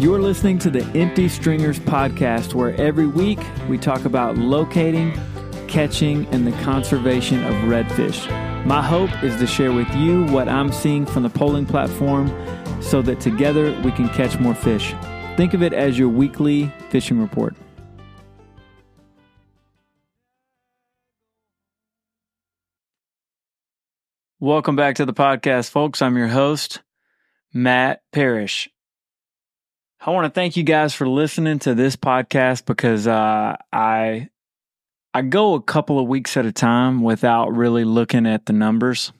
You're listening to the Empty Stringers podcast, where every week we talk about locating, catching, and the conservation of redfish. My hope is to share with you what I'm seeing from the poling platform so that together we can catch more fish. Think of it as your weekly fishing report. Welcome back to the podcast, folks. I'm your host, Matt Parrish. I want to thank you guys for listening to this podcast because uh, I I go a couple of weeks at a time without really looking at the numbers,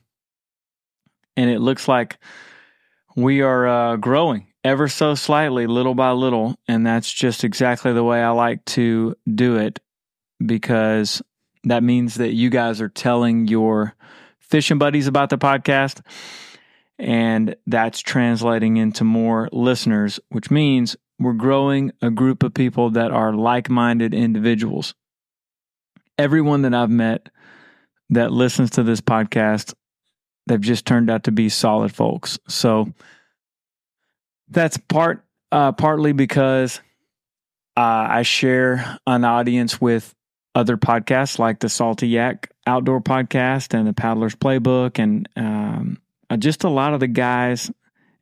and it looks like we are uh, growing ever so slightly, little by little, and that's just exactly the way I like to do it because that means that you guys are telling your fishing buddies about the podcast. And that's translating into more listeners, which means we're growing a group of people that are like minded individuals. Everyone that I've met that listens to this podcast, they've just turned out to be solid folks. So that's part uh, partly because uh, I share an audience with other podcasts like the Salty Yak Outdoor Podcast and the Paddler's Playbook, and um, uh, just a lot of the guys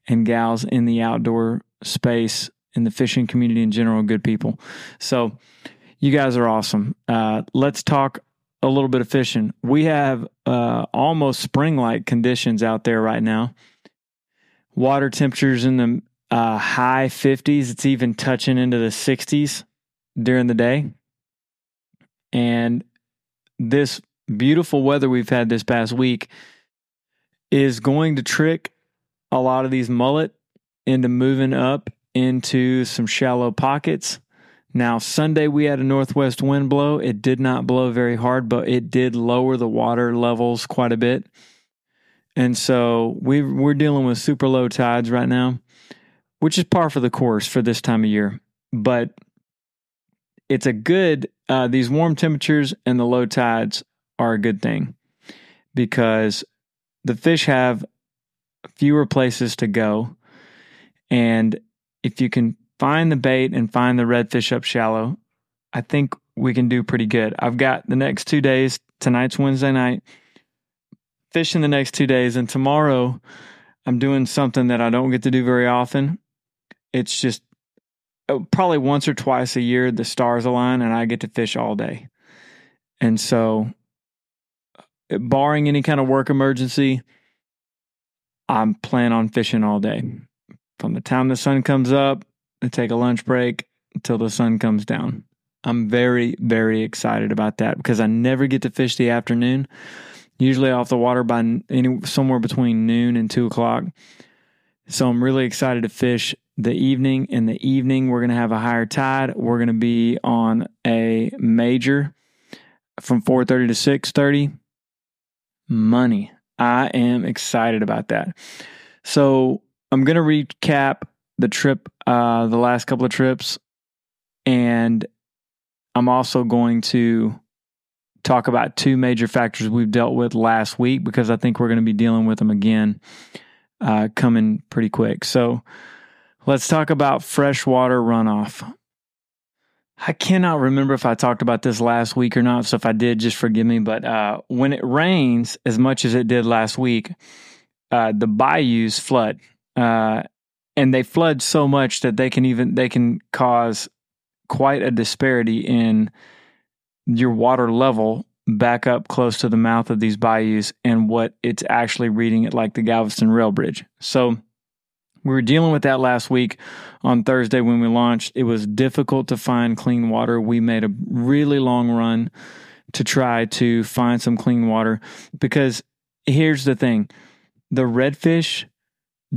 and gals in the outdoor space in the fishing community in general, good people. So, you guys are awesome. Uh, let's talk a little bit of fishing. We have uh, almost spring like conditions out there right now. Water temperatures in the uh, high 50s. It's even touching into the 60s during the day. And this beautiful weather we've had this past week is going to trick a lot of these mullet into moving up into some shallow pockets. Now, Sunday we had a northwest wind blow. It did not blow very hard, but it did lower the water levels quite a bit. And so we we're dealing with super low tides right now, which is par for the course for this time of year. But it's a good uh, these warm temperatures and the low tides are a good thing because the fish have fewer places to go. And if you can find the bait and find the redfish up shallow, I think we can do pretty good. I've got the next two days. Tonight's Wednesday night. Fishing the next two days. And tomorrow, I'm doing something that I don't get to do very often. It's just oh, probably once or twice a year, the stars align and I get to fish all day. And so barring any kind of work emergency, I'm planning on fishing all day. From the time the sun comes up, I take a lunch break until the sun comes down. I'm very, very excited about that because I never get to fish the afternoon. Usually off the water by any somewhere between noon and two o'clock. So I'm really excited to fish the evening. In the evening, we're going to have a higher tide. We're going to be on a major from 4:30 to 6:30 money. I am excited about that. So I'm going to recap the trip, uh, the last couple of trips, and I'm also going to talk about two major factors we've dealt with last week because I think we're going to be dealing with them again uh, coming pretty quick. So let's talk about freshwater runoff. I cannot remember if I talked about this last week or not. So if I did, just forgive me. But uh, when it rains as much as it did last week, uh, the bayous flood, uh, and they flood so much that they can even they can cause quite a disparity in your water level back up close to the mouth of these bayous and what it's actually reading it like the Galveston Rail Bridge. So we were dealing with that last week on Thursday when we launched. It was difficult to find clean water. We made a really long run to try to find some clean water because here's the thing the redfish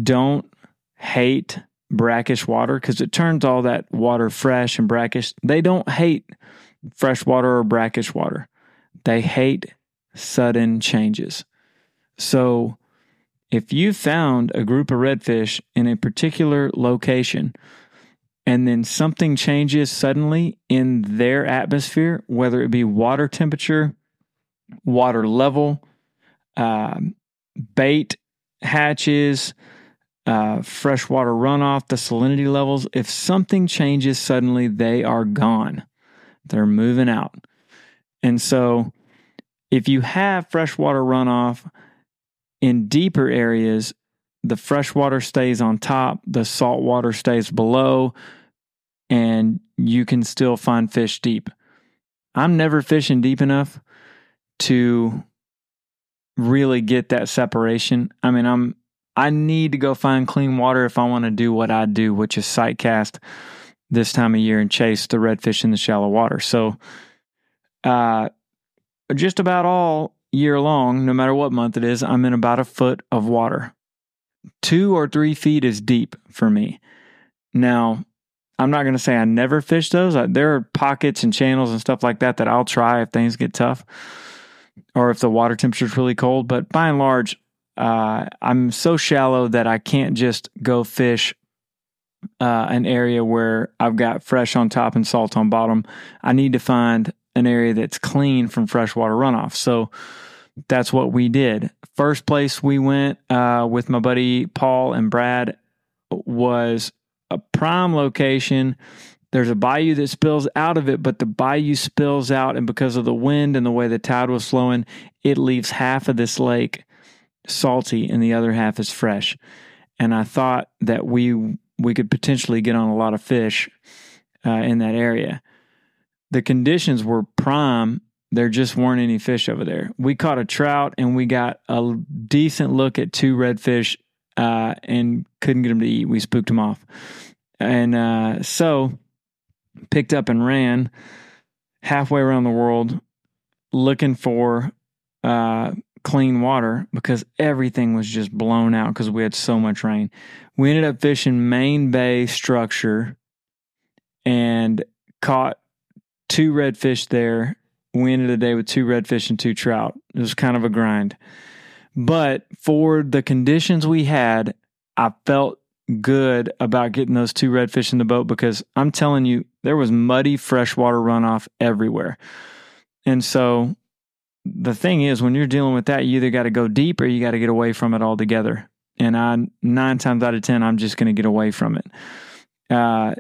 don't hate brackish water because it turns all that water fresh and brackish. They don't hate fresh water or brackish water, they hate sudden changes. So, if you found a group of redfish in a particular location and then something changes suddenly in their atmosphere, whether it be water temperature, water level, um, bait hatches, uh, freshwater runoff, the salinity levels. If something changes suddenly, they are gone. They're moving out. And so, if you have freshwater runoff in deeper areas, the freshwater stays on top, the salt water stays below, and you can still find fish deep. I'm never fishing deep enough to really get that separation. I mean, I'm I need to go find clean water if I want to do what I do, which is sight cast this time of year and chase the redfish in the shallow water. So, uh, just about all year long, no matter what month it is, I'm in about a foot of water. Two or three feet is deep for me. Now, I'm not going to say I never fish those. There are pockets and channels and stuff like that that I'll try if things get tough or if the water temperature is really cold. But by and large, uh, I'm so shallow that I can't just go fish uh, an area where I've got fresh on top and salt on bottom. I need to find an area that's clean from freshwater runoff. So that's what we did. First place we went uh, with my buddy Paul and Brad was a prime location. There's a bayou that spills out of it, but the bayou spills out, and because of the wind and the way the tide was flowing, it leaves half of this lake salty and the other half is fresh. And I thought that we we could potentially get on a lot of fish uh, in that area. The conditions were prime. There just weren't any fish over there. We caught a trout and we got a decent look at two redfish uh, and couldn't get them to eat. We spooked them off. And uh, so picked up and ran halfway around the world looking for uh, clean water because everything was just blown out because we had so much rain. We ended up fishing Main Bay structure and caught two redfish there. We ended the day with two redfish and two trout. It was kind of a grind. But for the conditions we had, I felt good about getting those two redfish in the boat because I'm telling you, there was muddy freshwater runoff everywhere. And so the thing is, when you're dealing with that, you either got to go deep or you got to get away from it altogether. And I, nine times out of 10, I'm just going to get away from it. Uh,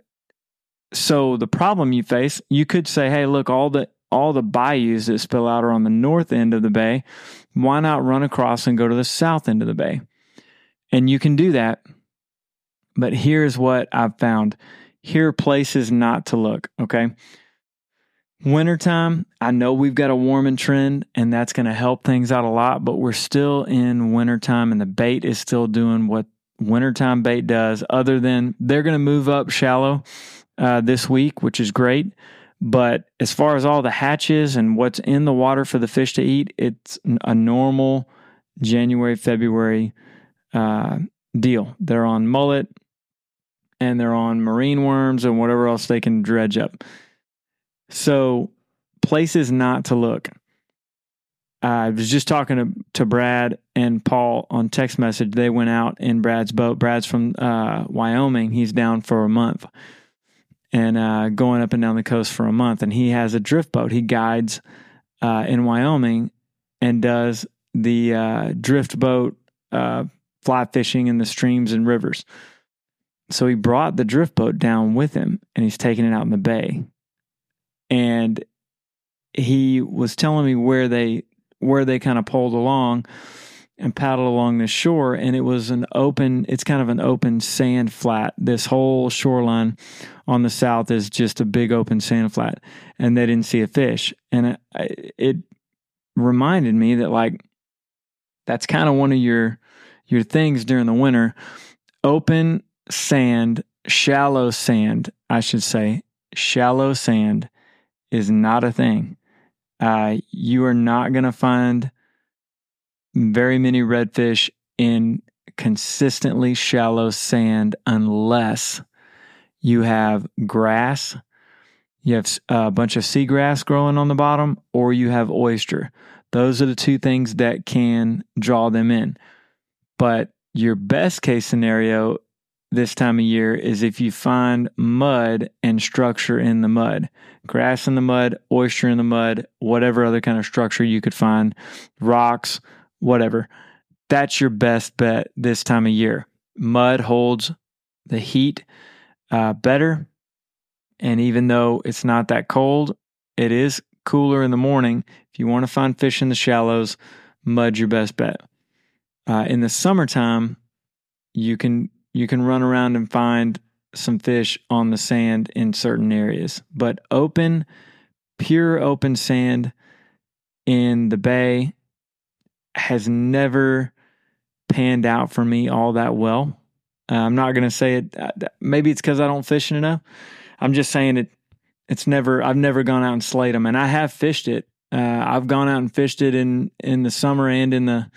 so the problem you face, you could say, hey, look, all the all the bayous that spill out are on the north end of the bay. Why not run across and go to the south end of the bay? And you can do that. But here's what I've found. Here are places not to look. Okay. Wintertime, I know we've got a warming trend and that's going to help things out a lot, but we're still in wintertime and the bait is still doing what wintertime bait does, other than they're going to move up shallow uh, this week, which is great. But as far as all the hatches and what's in the water for the fish to eat, it's a normal January, February uh, deal. They're on mullet and they're on marine worms and whatever else they can dredge up. So, places not to look. I was just talking to, to Brad and Paul on text message. They went out in Brad's boat. Brad's from uh, Wyoming. He's down for a month and uh, going up and down the coast for a month. And he has a drift boat. He guides uh, in Wyoming and does the uh, drift boat uh, fly fishing in the streams and rivers. So he brought the drift boat down with him and he's taking it out in the bay and he was telling me where they where they kind of pulled along and paddled along the shore and it was an open it's kind of an open sand flat. This whole shoreline on the south is just a big open sand flat and they didn't see a fish. And it, it reminded me that like that's kind of one of your your things during the winter. Open sand shallow sand i should say. Shallow sand is not a thing. Uh, you are not going to find very many redfish in consistently shallow sand unless you have grass, you have a bunch of seagrass growing on the bottom, or you have oyster. Those are the two things that can draw them in. But your best case scenario this time of year is if you find mud and structure in the mud, grass in the mud, oyster in the mud, whatever other kind of structure you could find, rocks, whatever. That's your best bet this time of year. mud holds the heat uh, better. And even though it's not that cold, it is cooler in the morning. If you want to find fish in the shallows, mud's your best bet. Uh, in the summertime, you can you can run around and find some fish on the sand in certain areas, but open, pure open sand in the bay has never panned out for me all that well. Uh, I'm not going to say it. Uh, maybe it's because I don't fish enough. I'm just saying it. It's never. I've never gone out and slayed them, and I have fished it. Uh, I've gone out and fished it in in the summer and in the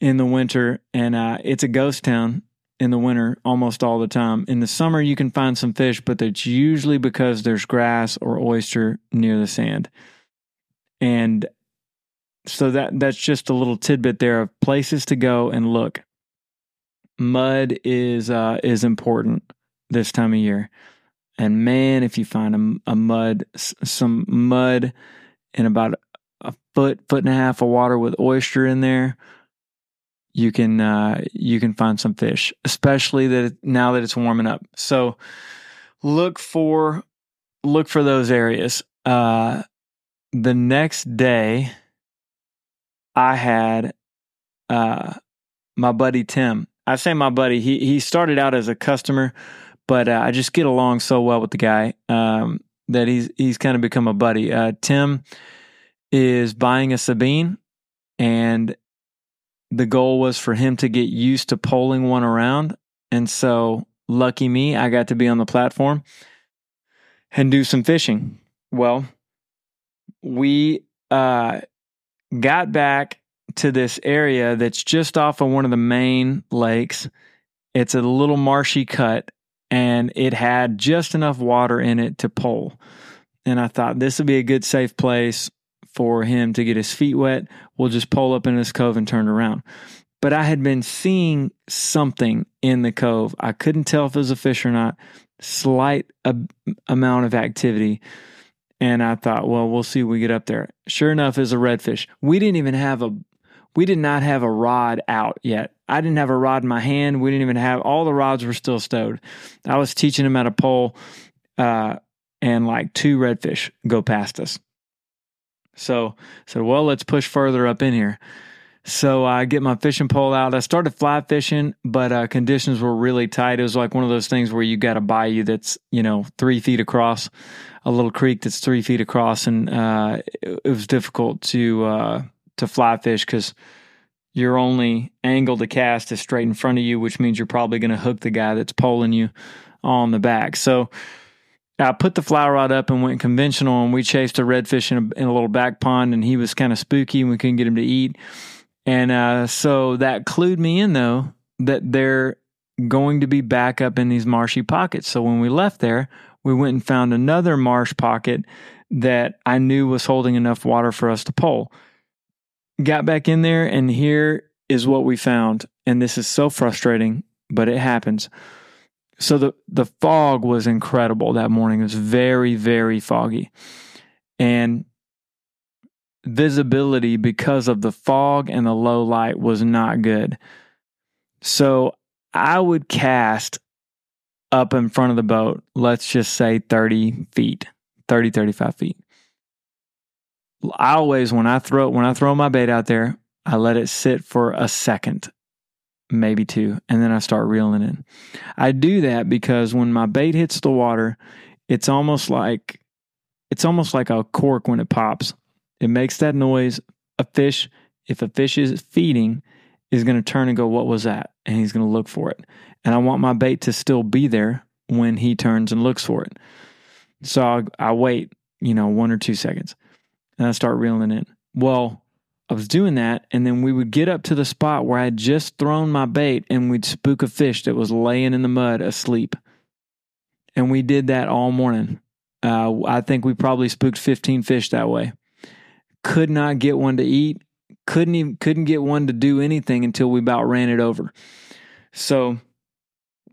in the winter, and uh, it's a ghost town in the winter almost all the time. In the summer, you can find some fish, but it's usually because there's grass or oyster near the sand. And so that that's just a little tidbit there of places to go and look. Mud is uh, is important this time of year, and man, if you find a, a mud, some mud in about a foot, foot and a half of water with oyster in there, you can uh, you can find some fish, especially that now that it's warming up. So look for look for those areas. Uh, the next day I had uh, my buddy Tim. I say my buddy. He he started out as a customer, but uh, I just get along so well with the guy um, that he's he's kind of become a buddy. Uh, Tim is buying a Sabine, and the goal was for him to get used to poling one around. And so, lucky me, I got to be on the platform and do some fishing. Well, we uh, got back to this area that's just off of one of the main lakes. It's a little marshy cut and it had just enough water in it to pole. And I thought this would be a good safe place for him to get his feet wet. We'll just pole up in this cove and turn around. But I had been seeing something in the cove. I couldn't tell if it was a fish or not. Slight uh, amount of activity. And I thought, well, we'll see when we get up there. Sure enough, is a redfish. We didn't even have a we did not have a rod out yet. I didn't have a rod in my hand. We didn't even have all the rods were still stowed. I was teaching him how to pole, uh, and like two redfish go past us. So said, well, let's push further up in here. So I get my fishing pole out. I started fly fishing, but uh, conditions were really tight. It was like one of those things where you got a bayou that's you know three feet across, a little creek that's three feet across, and uh, it, it, was difficult to uh, to fly fish because your only angle to cast is straight in front of you, which means you're probably going to hook the guy that's poling you on the back. So I put the fly rod up and went conventional, and we chased a redfish in a, in a little back pond, and he was kind of spooky, and we couldn't get him to eat. And uh, so that clued me in, though, that they're going to be back up in these marshy pockets. So when we left there, we went and found another marsh pocket that I knew was holding enough water for us to pole. Got back in there, and here is what we found. And this is so frustrating, but it happens. So the the fog was incredible that morning. It was very very foggy, and visibility because of the fog and the low light was not good. So I would cast up in front of the boat, let's just say 30 feet, 30, 35 feet. I always, when I throw, when I throw my bait out there, I let it sit for a second maybe two, and then I start reeling in. I do that because when my bait hits the water, it's almost like it's almost like a cork when it pops. It makes that noise. A fish, if a fish is feeding, is going to turn and go, "What was that?" and he's going to look for it. And I want my bait to still be there when he turns and looks for it. So I, I wait, you know, one or two seconds, and I start reeling in. Well, I was doing that, and then we would get up to the spot where I had just thrown my bait, and we'd spook a fish that was laying in the mud asleep. And we did that all morning. Uh, I think we probably spooked 15 fish that way. Could not get one to eat. Couldn't even couldn't get one to do anything until we about ran it over. So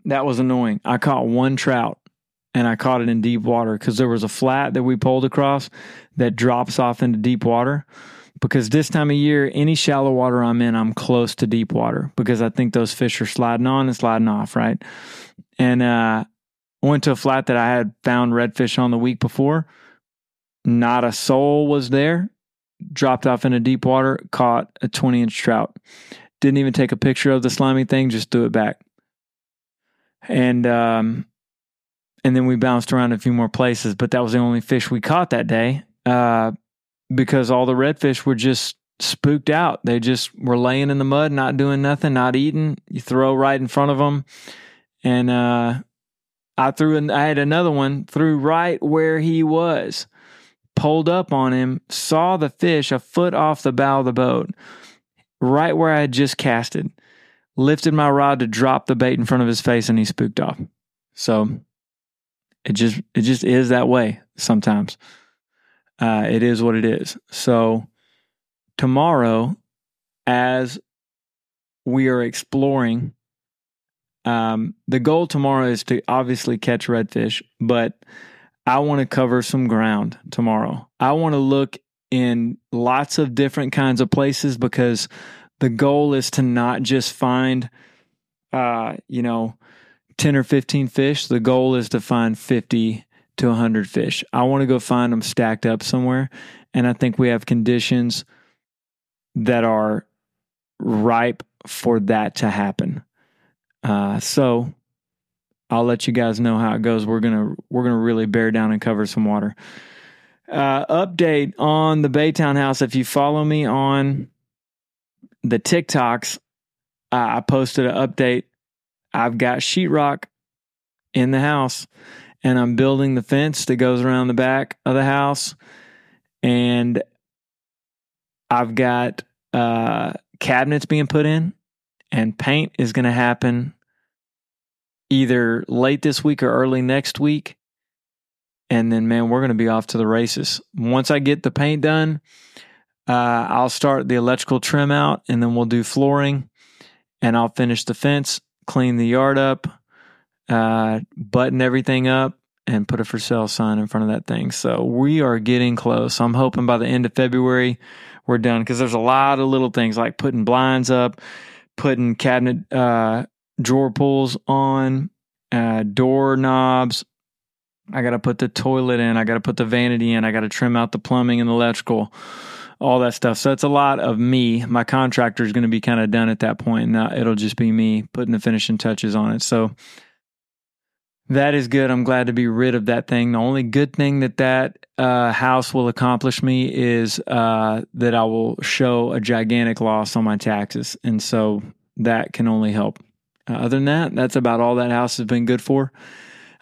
that was annoying. I caught one trout and I caught it in deep water because there was a flat that we pulled across that drops off into deep water because this time of year, any shallow water I'm in, I'm close to deep water because I think those fish are sliding on and sliding off, right? And uh, went to a flat that I had found redfish on the week before. Not a soul was there. Dropped off into deep water, caught a 20 inch trout. Didn't even take a picture of the slimy thing, just threw it back. And um, and then we bounced around a few more places, but that was the only fish we caught that day. Uh, because all the redfish were just spooked out. They just were laying in the mud, not doing nothing, not eating. You throw right in front of them, and uh, I threw. An, I had another one threw right where he was, pulled up on him, saw the fish a foot off the bow of the boat, right where I had just casted. Lifted my rod to drop the bait in front of his face, and he spooked off. So it just it just is that way sometimes. Uh, it is what it is. So tomorrow, as we are exploring, um, the goal tomorrow is to obviously catch redfish, but I want to cover some ground tomorrow. I want to look in lots of different kinds of places because the goal is to not just find, uh, you know, 10 or 15 fish. The goal is to find 50 to 100 fish. I want to go find them stacked up somewhere. And I think we have conditions that are ripe for that to happen. Uh, so I'll let you guys know how it goes. We're gonna we're gonna really bear down and cover some water. Uh, update on the Baytown house. If you follow me on the TikToks, uh, I posted an update. I've got sheetrock in the house and I'm building the fence that goes around the back of the house. And I've got uh, cabinets being put in, and paint is going to happen either late this week or early next week. And then, man, we're going to be off to the races. Once I get the paint done, uh, I'll start the electrical trim out, and then we'll do flooring, and I'll finish the fence, clean the yard up, uh, button everything up, and put a for sale sign in front of that thing. So we are getting close. I'm hoping by the end of February we're done because there's a lot of little things like putting blinds up, putting cabinet uh, drawer pulls on, uh, door knobs. I got to put the toilet in. I got to put the vanity in. I got to trim out the plumbing and the electrical, all that stuff. So it's a lot of me. My contractor is going to be kind of done at that point. Now it'll just be me putting the finishing touches on it. So that is good. I'm glad to be rid of that thing. The only good thing that that uh, house will accomplish me is uh, that I will show a gigantic loss on my taxes. And so that can only help. Uh, other than that, that's about all that house has been good for.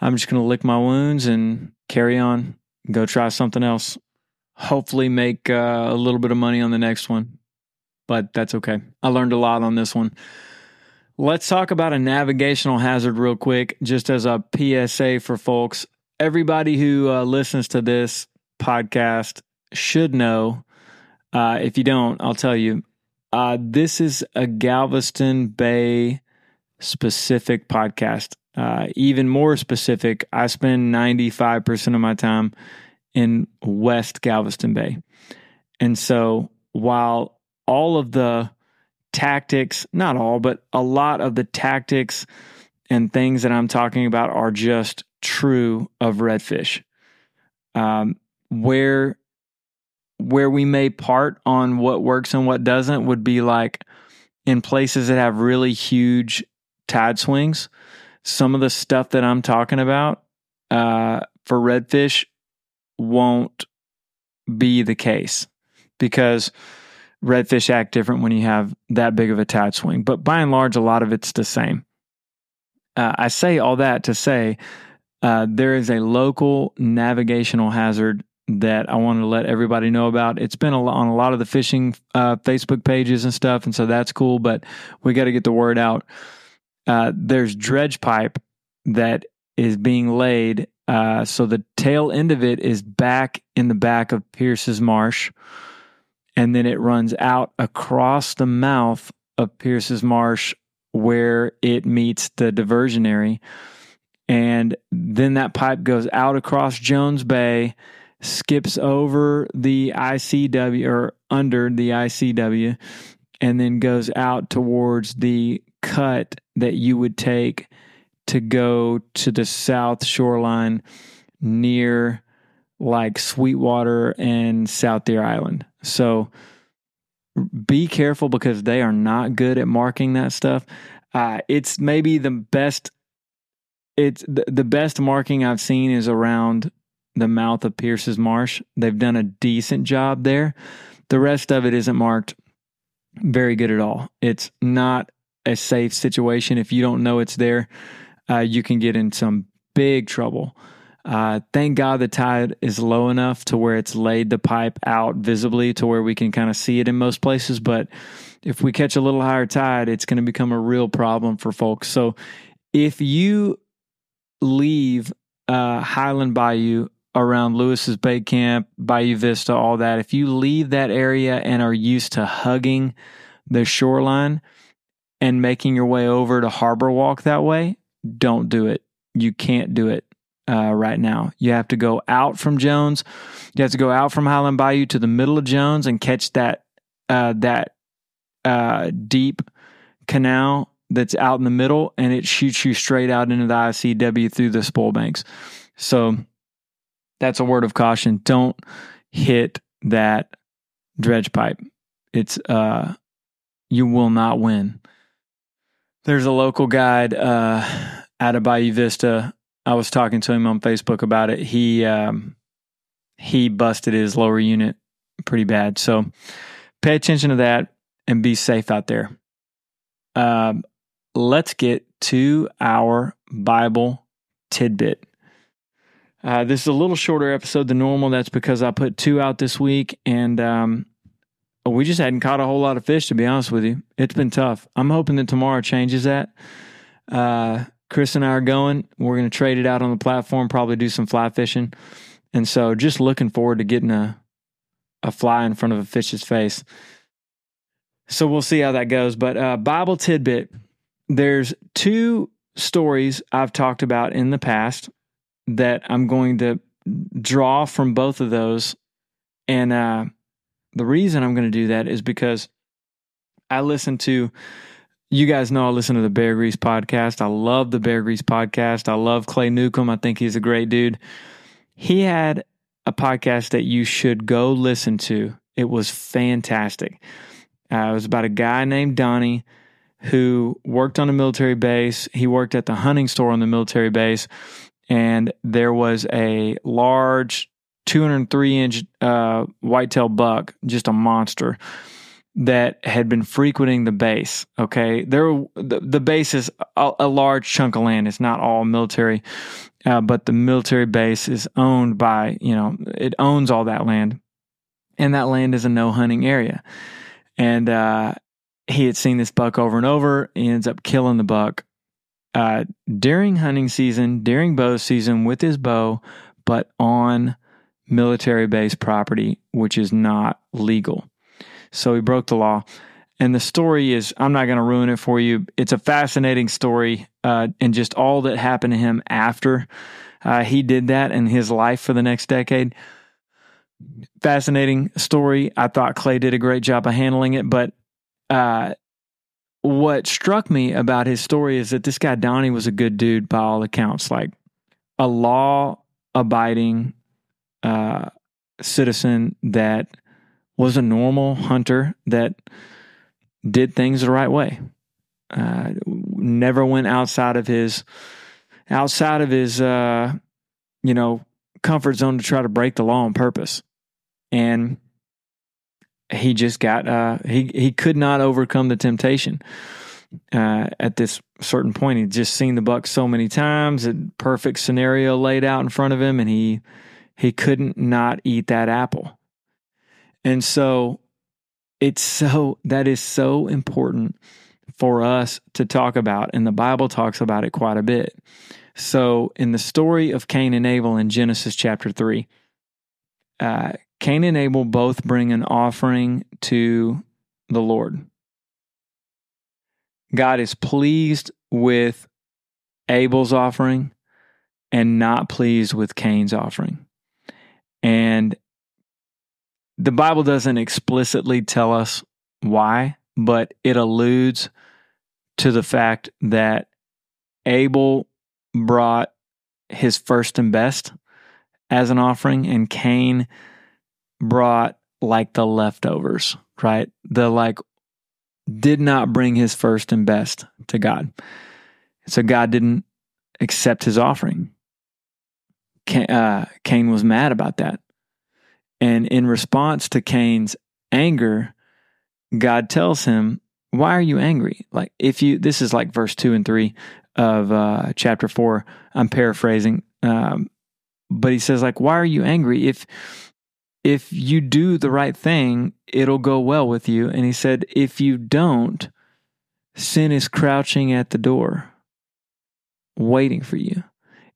I'm just going to lick my wounds and carry on, go try something else. Hopefully, make uh, a little bit of money on the next one. But that's okay. I learned a lot on this one. Let's talk about a navigational hazard real quick, just as a PSA for folks. Everybody who uh, listens to this podcast should know. Uh, if you don't, I'll tell you. Uh, this is a Galveston Bay specific podcast. Uh, even more specific, I spend 95% of my time in West Galveston Bay. And so while all of the tactics, not all, but a lot of the tactics and things that I'm talking about are just true of redfish. Um, where where we may part on what works and what doesn't would be like in places that have really huge tide swings. Some of the stuff that I'm talking about uh, for redfish won't be the case because redfish act different when you have that big of a tide swing. But by and large, a lot of it's the same. Uh, I say all that to say uh, there is a local navigational hazard that I wanted to let everybody know about. It's been on a lot of the fishing uh, Facebook pages and stuff, and so that's cool. But we got to get the word out. Uh, there's dredge pipe that is being laid, uh, so the tail end of it is back in the back of Pierce's Marsh and then it runs out across the mouth of Pierce's Marsh where it meets the diversionary. And then that pipe goes out across Jones Bay, skips over the ICW or under the ICW, and then goes out towards the cut that you would take to go to the south shoreline near like Sweetwater and South Deer Island. So be careful because they are not good at marking that stuff. Uh, it's maybe the best. It's the, the best marking I've seen is around the mouth of Pierce's Marsh. They've done a decent job there. The rest of it isn't marked very good at all. It's not a safe situation. If you don't know it's there, uh, you can get in some big trouble. Uh, thank God the tide is low enough to where it's laid the pipe out visibly to where we can kind of see it in most places. But if we catch a little higher tide, it's going to become a real problem for folks. So if you leave uh, Highland Bayou around Lewis's Bay Camp, Bayou Vista, all that, if you leave that area and are used to hugging the shoreline and making your way over to Harbor Walk that way, don't do it. You can't do it uh, right now. You have to go out from Jones. You have to go out from Highland Bayou to the middle of Jones and catch that uh, that uh, deep canal that's out in the middle, and it shoots you straight out into the ICW through the spoil banks. So that's a word of caution. Don't hit that dredge pipe. It's uh, you will not win. There's a local guide uh, out of Bayou Vista I was talking to him on Facebook about it. He um, he busted his lower unit pretty bad. So pay attention to that and be safe out there. Um, let's get to our Bible tidbit. Uh, this is a little shorter episode than normal. That's because I put two out this week, and um, we just hadn't caught a whole lot of fish. To be honest with you, it's been tough. I'm hoping that tomorrow changes that. Uh, Chris and I are going. We're going to trade it out on the platform, probably do some fly fishing. And so just looking forward to getting a a fly in front of a fish's face. So we'll see how that goes. But uh, Bible tidbit there's two stories I've talked about in the past that I'm going to draw from both of those. And uh, the reason I'm going to do that is because I listen to you guys know I listen to the Bear Grease podcast. I love the Bear Grease podcast. I love Clay Newcomb. I think he's a great dude. He had a podcast that you should go listen to. It was fantastic. Uh, it was about a guy named Donnie who worked on a military base. He worked at the hunting store on the military base, and there was a large 203 inch uh, whitetail buck, just a monster that had been frequenting the base. Okay, there the, the base is a, a large chunk of land. It's not all military, uh, but the military base is owned by you know it owns all that land, and that land is a no hunting area. And uh, he had seen this buck over and over. He ends up killing the buck uh, during hunting season, during bow season with his bow, but on military base property, which is not legal. So he broke the law. And the story is, I'm not going to ruin it for you. It's a fascinating story uh, and just all that happened to him after uh, he did that in his life for the next decade. Fascinating story. I thought Clay did a great job of handling it. But uh, what struck me about his story is that this guy, Donnie, was a good dude by all accounts, like a law abiding uh, citizen that was a normal hunter that did things the right way. Uh, never went outside of his outside of his uh, you know comfort zone to try to break the law on purpose, and he just got uh, he he could not overcome the temptation. Uh, at this certain point, he'd just seen the buck so many times, a perfect scenario laid out in front of him, and he he couldn't not eat that apple. And so it's so, that is so important for us to talk about. And the Bible talks about it quite a bit. So in the story of Cain and Abel in Genesis chapter 3, uh, Cain and Abel both bring an offering to the Lord. God is pleased with Abel's offering and not pleased with Cain's offering. And the Bible doesn't explicitly tell us why, but it alludes to the fact that Abel brought his first and best as an offering, and Cain brought like the leftovers, right? The like did not bring his first and best to God. So God didn't accept his offering. Cain, uh, Cain was mad about that. And in response to Cain's anger, God tells him, Why are you angry? Like, if you, this is like verse two and three of uh, chapter four. I'm paraphrasing. Um, but he says, like, why are you angry? If, if you do the right thing, it'll go well with you. And he said, if you don't, sin is crouching at the door, waiting for you.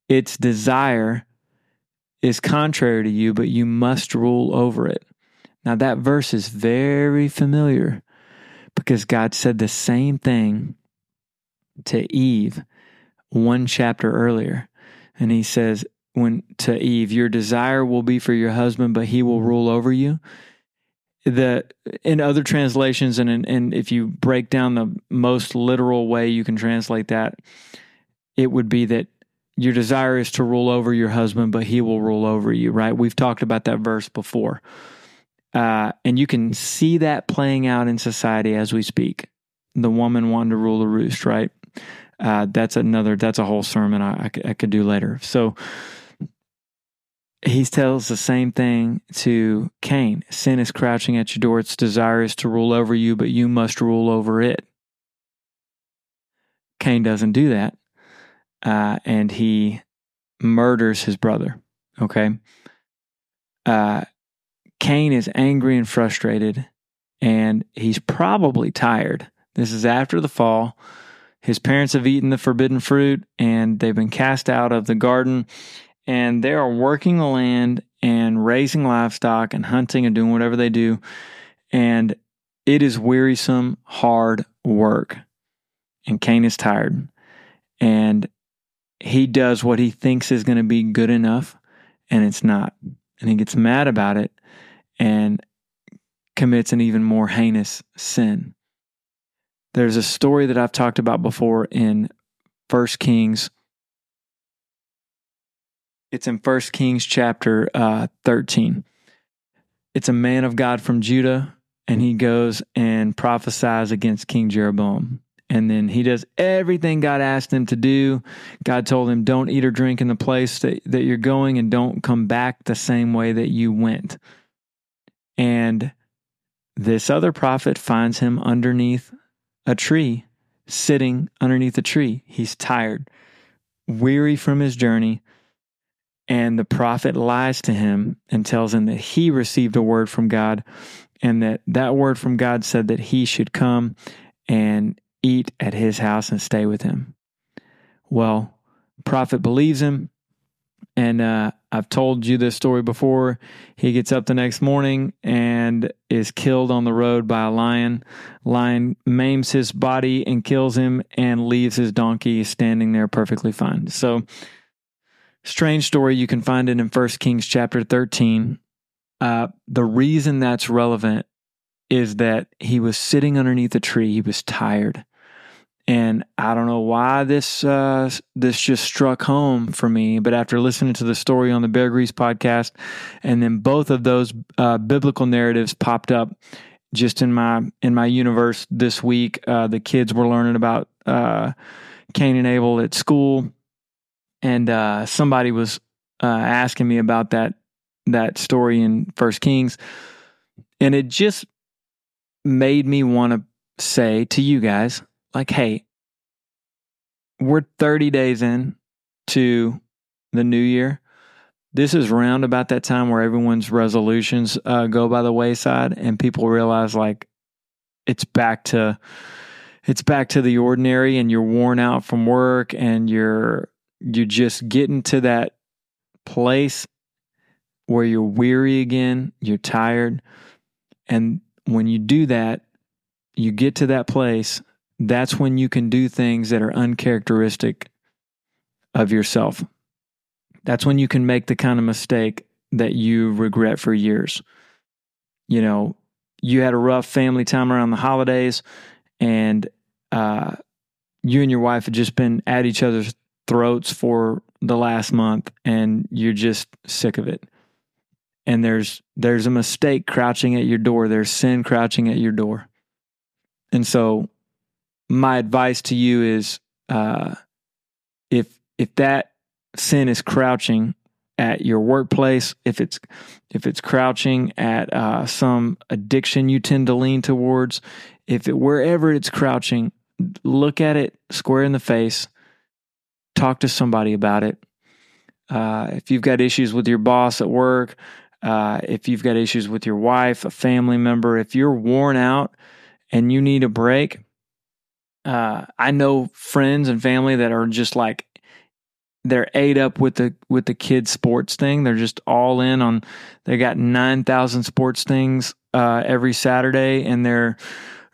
Its desire is contrary to you, but you must rule over it. Now, that verse is very familiar because God said the same thing to Eve one chapter earlier. And he says, when to Eve, your desire will be for your husband, but he will rule over you. The in other translations, and and if you break down the most literal way you can translate that, it would be that your desire is to rule over your husband, but he will rule over you, right? We've talked about that verse before. Uh, and you can see that playing out in society as we speak. The woman wanting to rule the roost, right? Uh, that's another, that's a whole sermon I, I, I could do later. So he tells the same thing to Cain sin is crouching at your door, its desire is to rule over you, but you must rule over it. Cain doesn't do that uh, and he murders his brother. Okay. Uh, Cain is angry and frustrated, and he's probably tired. This is after the fall. His parents have eaten the forbidden fruit, and they've been cast out of the garden, and they are working the land and raising livestock and hunting and doing whatever they do. And it is wearisome, hard work. And Cain is tired. And he does what he thinks is going to be good enough and it's not. And he gets mad about it and commits an even more heinous sin. There's a story that I've talked about before in First Kings. It's in First Kings chapter uh, 13. It's a man of God from Judah, and he goes and prophesies against King Jeroboam. And then he does everything God asked him to do. God told him, don't eat or drink in the place that, that you're going and don't come back the same way that you went. And this other prophet finds him underneath a tree, sitting underneath a tree. He's tired, weary from his journey. And the prophet lies to him and tells him that he received a word from God and that that word from God said that he should come and eat at his house and stay with him. Well, prophet believes him. And uh, I've told you this story before. He gets up the next morning and is killed on the road by a lion. Lion maims his body and kills him and leaves his donkey standing there perfectly fine. So, strange story. You can find it in 1 Kings chapter 13. Uh, the reason that's relevant is that he was sitting underneath a tree. He was tired. And I don't know why this uh, this just struck home for me, but after listening to the story on the Bear Grease podcast, and then both of those uh, biblical narratives popped up just in my in my universe this week. Uh, the kids were learning about uh, Cain and Abel at school, and uh, somebody was uh, asking me about that that story in First Kings, and it just made me want to say to you guys like, hey, we're 30 days in to the new year. This is round about that time where everyone's resolutions uh, go by the wayside and people realize like it's back to it's back to the ordinary and you're worn out from work and you're you're just getting to that place where you're weary again, you're tired. And when you do that, you get to that place that's when you can do things that are uncharacteristic of yourself. That's when you can make the kind of mistake that you regret for years. You know, you had a rough family time around the holidays, and uh, you and your wife had just been at each other's throats for the last month, and you're just sick of it. And there's there's a mistake crouching at your door. There's sin crouching at your door. And so, my advice to you is, uh, if if that sin is crouching at your workplace, if it's if it's crouching at uh, some addiction you tend to lean towards, if it wherever it's crouching, look at it square in the face, talk to somebody about it. Uh, if you've got issues with your boss at work, uh, if you've got issues with your wife, a family member, if you're worn out and you need a break, uh, I know friends and family that are just like they're ate up with the with the kids sports thing. They're just all in on. They got nine thousand sports things uh, every Saturday, and they're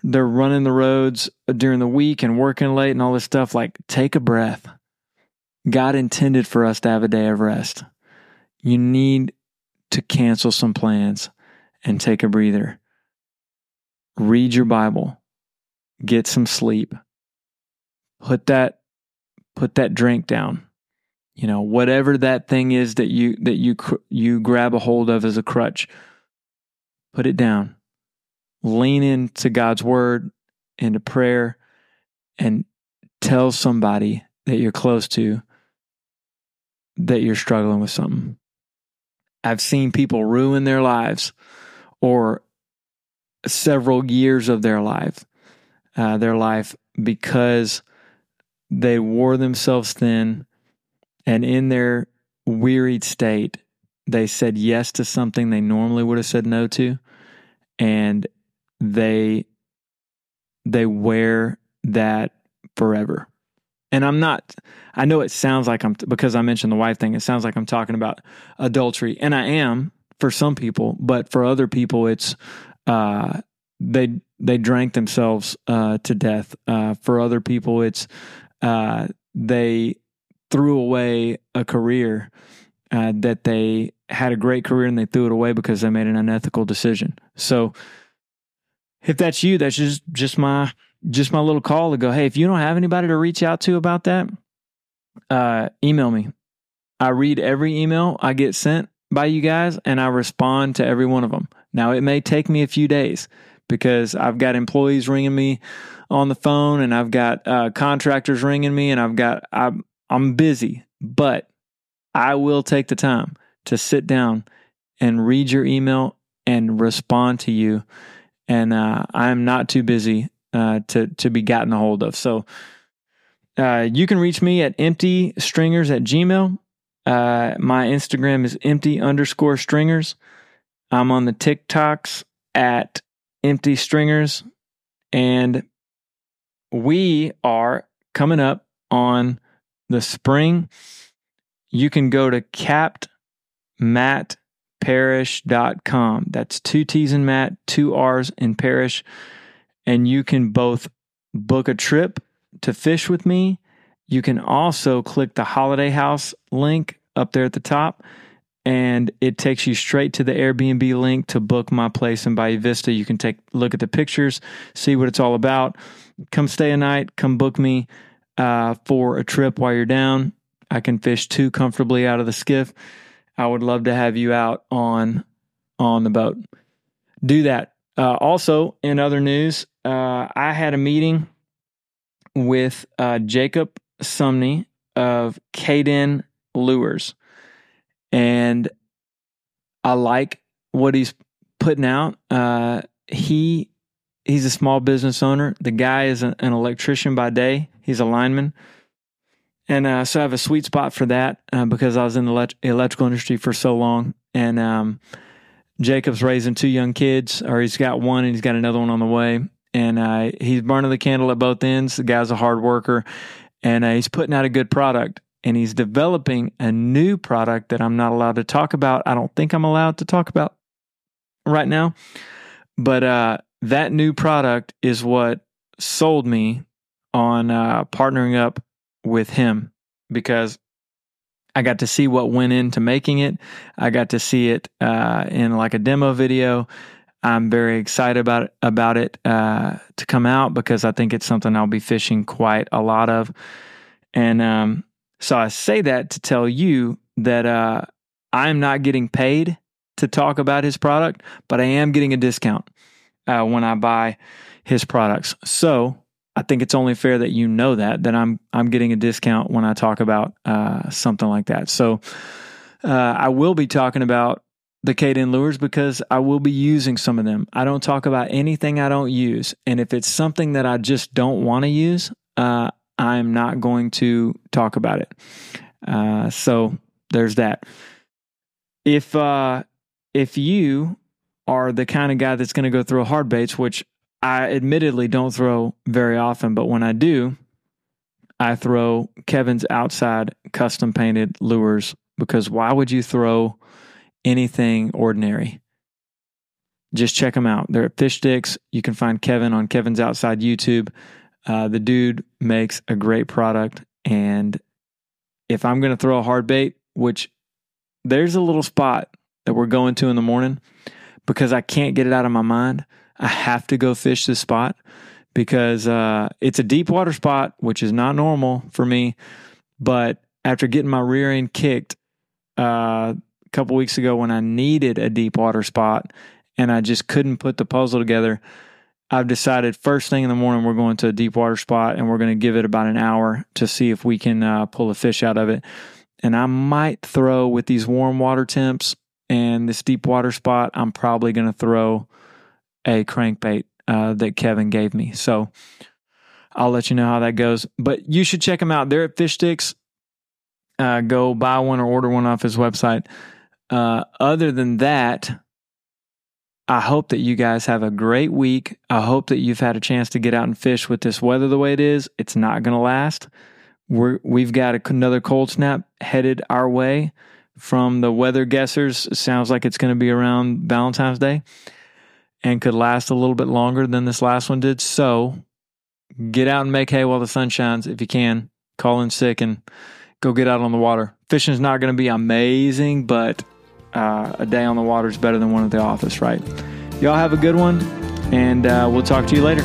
they're running the roads during the week and working late and all this stuff. Like, take a breath. God intended for us to have a day of rest. You need to cancel some plans and take a breather. Read your Bible. Get some sleep. Put that put that drink down. You know whatever that thing is that you that you you grab a hold of as a crutch put it down. Lean into god's word into prayer and tell somebody that you're close to that you're struggling with something. I've seen people ruin their lives or several years of their life uh, their life because they wore themselves thin and in their wearied state, they said yes to something they normally would have said no to. And they they wear that forever. And I'm not, I know it sounds like I'm, because I mentioned the wife thing, it sounds like I'm talking about adultery. And I am for some people, but for other people, it's, uh, they, they drank themselves, uh, to death. Uh, for other people, it's, uh, they threw away a career uh, that they had a great career and they threw it away because they made an unethical decision. So if that's you, that's just just my just my little call to go. Hey, if you don't have anybody to reach out to about that, uh, email me. I read every email I get sent by you guys, and I respond to every one of them. Now it may take me a few days because I've got employees ringing me on the phone, and I've got uh, contractors ringing me, and I've got I'm I'm busy, but I will take the time to sit down and read your email and respond to you. And uh, I'm not too busy uh, to to be gotten a hold of. So uh, you can reach me at empty stringers at gmail. Uh, my Instagram is empty underscore stringers. I'm on the TikToks at empty stringers. And we are coming up on the spring, you can go to captmattparish.com. That's two T's in Matt, two R's in Parish. And you can both book a trip to fish with me. You can also click the Holiday House link up there at the top, and it takes you straight to the Airbnb link to book my place in Bay Vista. You can take look at the pictures, see what it's all about. Come stay a night, come book me uh, for a trip while you're down. I can fish two comfortably out of the skiff. I would love to have you out on on the boat. Do that. Uh, also, in other news, uh, I had a meeting with uh, Jacob Sumney of Caden Lures, and I like what he's putting out. Uh, he he's a small business owner. The guy is an electrician by day. He's a lineman. And uh, so I have a sweet spot for that uh, because I was in the elect- electrical industry for so long. And um, Jacob's raising two young kids, or he's got one and he's got another one on the way. And uh, he's burning the candle at both ends. The guy's a hard worker and uh, he's putting out a good product. And he's developing a new product that I'm not allowed to talk about. I don't think I'm allowed to talk about right now. But uh, that new product is what sold me on uh, partnering up with him because I got to see what went into making it. I got to see it uh, in like a demo video. I'm very excited about it, about it uh, to come out because I think it's something I'll be fishing quite a lot of. And um, so I say that to tell you that uh, I'm not getting paid to talk about his product, but I am getting a discount uh, when I buy his products. So I think it's only fair that you know that that I'm I'm getting a discount when I talk about uh, something like that. So uh, I will be talking about the Kaden lures because I will be using some of them. I don't talk about anything I don't use, and if it's something that I just don't want to use, uh, I'm not going to talk about it. Uh, so there's that. If uh, if you are the kind of guy that's going to go throw hard baits, which I admittedly don't throw very often, but when I do, I throw Kevin's outside custom painted lures because why would you throw anything ordinary? Just check them out. They're at Fish Sticks. You can find Kevin on Kevin's Outside YouTube. Uh, the dude makes a great product. And if I'm going to throw a hard bait, which there's a little spot that we're going to in the morning because I can't get it out of my mind. I have to go fish this spot because uh, it's a deep water spot, which is not normal for me. But after getting my rear end kicked uh, a couple weeks ago when I needed a deep water spot and I just couldn't put the puzzle together, I've decided first thing in the morning we're going to a deep water spot and we're going to give it about an hour to see if we can uh, pull a fish out of it. And I might throw with these warm water temps and this deep water spot. I'm probably going to throw a crankbait uh, that Kevin gave me. So I'll let you know how that goes. But you should check them out. They're at Fish Sticks. Uh, go buy one or order one off his website. Uh, other than that, I hope that you guys have a great week. I hope that you've had a chance to get out and fish with this weather the way it is. It's not going to last. We're, we've got a, another cold snap headed our way from the weather guessers. Sounds like it's going to be around Valentine's Day and could last a little bit longer than this last one did. So get out and make hay while the sun shines if you can. Call in sick and go get out on the water. Fishing is not going to be amazing, but uh, a day on the water is better than one at the office, right? Y'all have a good one, and uh, we'll talk to you later.